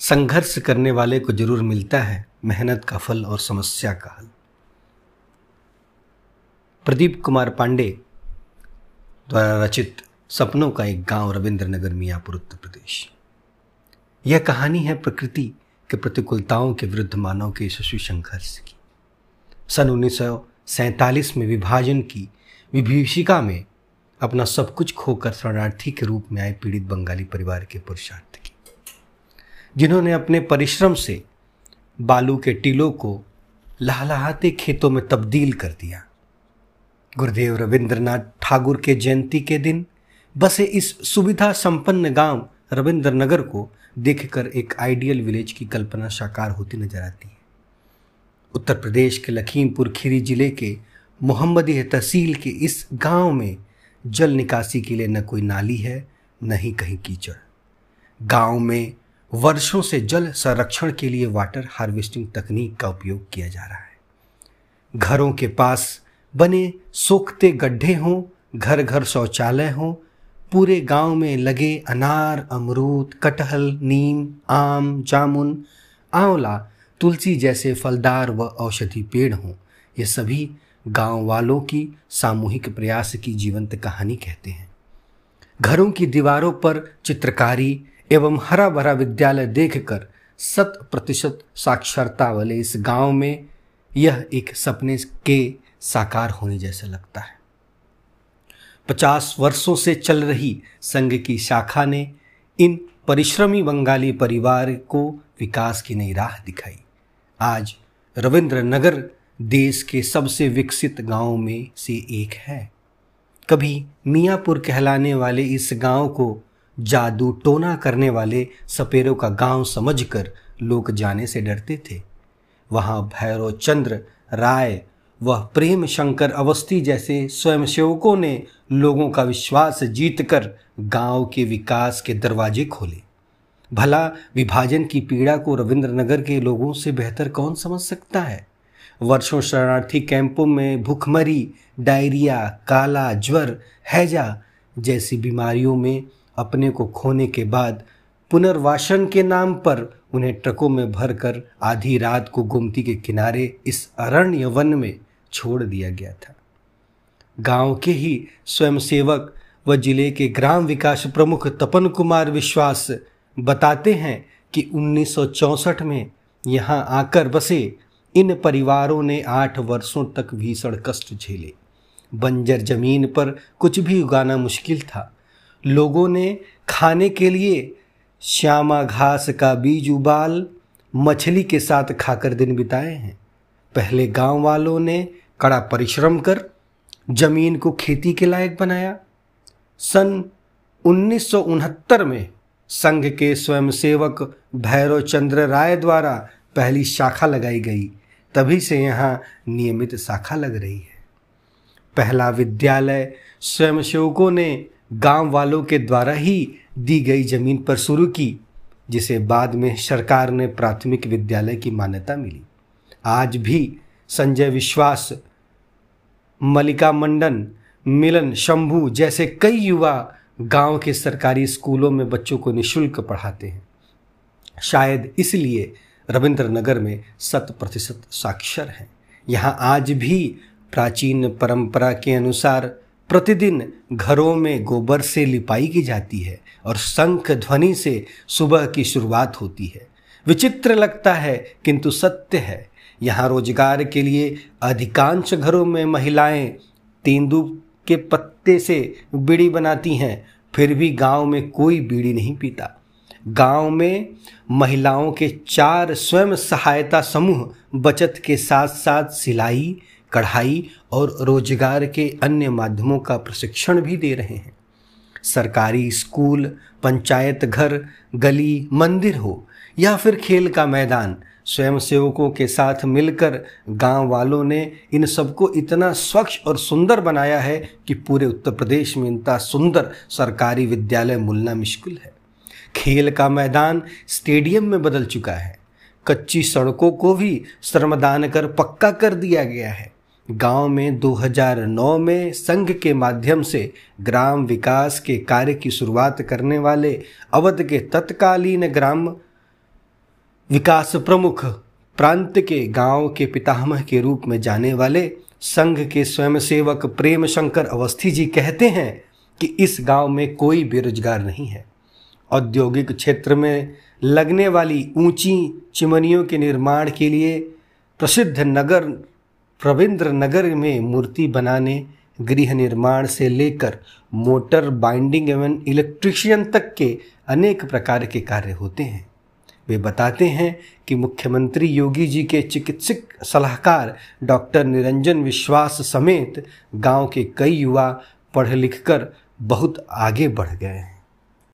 संघर्ष करने वाले को ज़रूर मिलता है मेहनत का फल और समस्या का हल। प्रदीप कुमार पांडे द्वारा रचित सपनों का एक गाँव रविंद्र नगर मियापुर, उत्तर प्रदेश। यह कहानी है प्रकृति के प्रतिकूलताओं के विरुद्ध मानव के यशस्वी संघर्ष की। सन उन्नीस सौ सैंतालीस में विभाजन की विभीषिका में अपना सब कुछ खोकर शरणार्थी के रूप में आए पीड़ित बंगाली परिवार के पुरुषार्थ जिन्होंने अपने परिश्रम से बालू के टीलों को लहलहाते खेतों में तब्दील कर दिया। गुरुदेव रविंद्रनाथ ठाकुर के जयंती के दिन बसे इस सुविधा संपन्न गाँव रविंद्रनगर को देखकर एक आइडियल विलेज की कल्पना साकार होती नज़र आती है। उत्तर प्रदेश के लखीमपुर खीरी ज़िले के मोहम्मदी तहसील के इस गाँव में जल निकासी के लिए न कोई नाली है, न ही कहीं कीचड़। गाँव में वर्षों से जल संरक्षण के लिए वाटर हार्वेस्टिंग तकनीक का उपयोग किया जा रहा है। घरों के पास बने सोखते गड्ढे हों घर घर शौचालय हों, पूरे गाँव में लगे अनार, अमरूद, कटहल, नीम, आम, जामुन, आंवला, तुलसी जैसे फलदार व औषधि पेड़ हों। ये सभी गाँव वालों की सामूहिक प्रयास की जीवंत कहानी कहते हैं। घरों की दीवारों पर चित्रकारी एवं हरा भरा विद्यालय देखकर शत प्रतिशत साक्षरता वाले इस गाँव में यह एक सपने के साकार होने जैसा लगता है। पचास वर्षों से चल रही संघ की शाखा ने इन परिश्रमी बंगाली परिवार को विकास की नई राह दिखाई। आज रविंद्र नगर देश के सबसे विकसित गाँवों में से एक है। कभी मियापुर कहलाने वाले इस गाँव को जादू टोना करने वाले सपेरों का गाँव समझकर लोग जाने से डरते थे। वहाँ भैरव चंद्र, राय, वह प्रेम शंकर अवस्थी जैसे स्वयंसेवकों ने लोगों का विश्वास जीतकर गाँव के विकास के दरवाजे खोले। भला विभाजन की पीड़ा को रविंद्रनगर के लोगों से बेहतर कौन समझ सकता है? वर्षों शरणार्थी कैंपों में भूखमरी, डायरिया, काला ज्वर, हैजा जैसी बीमारियों में अपने को खोने के बाद पुनर्वासन के नाम पर उन्हें ट्रकों में भरकर आधी रात को गोमती के किनारे इस अरण्य वन में छोड़ दिया गया था। गाँव के ही स्वयंसेवक व ज़िले के ग्राम विकास प्रमुख तपन कुमार विश्वास बताते हैं कि 1964 में यहाँ आकर बसे इन परिवारों ने आठ वर्षों तक भीषण कष्ट झेले। बंजर ज़मीन पर कुछ भी उगाना मुश्किल था। लोगों ने खाने के लिए श्यामा घास का बीज उबाल, मछली के साथ खाकर दिन बिताए हैं। पहले गाँव वालों ने कड़ा परिश्रम कर ज़मीन को खेती के लायक बनाया। सन उन्नीस सौ उनहत्तर में संघ के स्वयंसेवक भैरव चंद्र राय द्वारा पहली शाखा लगाई गई। तभी से यहाँ नियमित शाखा लग रही है। पहला विद्यालय स्वयंसेवकों ने गाँव वालों के द्वारा ही दी गई ज़मीन पर शुरू की, जिसे बाद में सरकार ने प्राथमिक विद्यालय की मान्यता मिली। आज भी संजय विश्वास मलिका मंडन मिलन, शंभू जैसे कई युवा गाँव के सरकारी स्कूलों में बच्चों को निशुल्क पढ़ाते हैं। शायद इसलिए रविंद्र नगर में शत प्रतिशत साक्षर हैं। यहाँ आज भी प्राचीन परंपरा के अनुसार प्रतिदिन घरों में गोबर से लिपाई की जाती है और शंख ध्वनि से सुबह की शुरुआत होती है। विचित्र लगता है, किंतु सत्य है। यहाँ रोज़गार के लिए अधिकांश घरों में महिलाएँ तेंदु के पत्ते से बीड़ी बनाती हैं, फिर भी गाँव में कोई बीड़ी नहीं पीता। गाँव में महिलाओं के चार स्वयं सहायता समूह बचत के साथ साथ सिलाई कढ़ाई और रोज़गार के अन्य माध्यमों का प्रशिक्षण भी दे रहे हैं। सरकारी स्कूल, पंचायत घर, गली, मंदिर हो या फिर खेल का मैदान, स्वयंसेवकों के साथ मिलकर गाँव वालों ने इन सबको इतना स्वच्छ और सुंदर बनाया है कि पूरे उत्तर प्रदेश में इतना सुंदर सरकारी विद्यालय मिलना मुश्किल है। खेल का मैदान स्टेडियम में बदल चुका है। कच्ची सड़कों को भी श्रमदान कर पक्का कर दिया गया है। गाँव में 2009 में संघ के माध्यम से ग्राम विकास के कार्य की शुरुआत करने वाले अवध के तत्कालीन ग्राम विकास प्रमुख प्रांत के गाँव के पितामह के रूप में जाने वाले संघ के स्वयंसेवक प्रेम शंकर अवस्थी जी कहते हैं कि इस गाँव में कोई बेरोजगार नहीं है। औद्योगिक क्षेत्र में लगने वाली ऊँची चिमनियों के निर्माण के लिए प्रसिद्ध नगर रविंद्र नगर में मूर्ति बनाने, गृह निर्माण से लेकर मोटर बाइंडिंग एवं इलेक्ट्रिशियन तक के अनेक प्रकार के कार्य होते हैं। वे बताते हैं कि मुख्यमंत्री योगी जी के चिकित्सक सलाहकार डॉक्टर निरंजन विश्वास समेत गाँव के कई युवा पढ़ लिख कर बहुत आगे बढ़ गए हैं।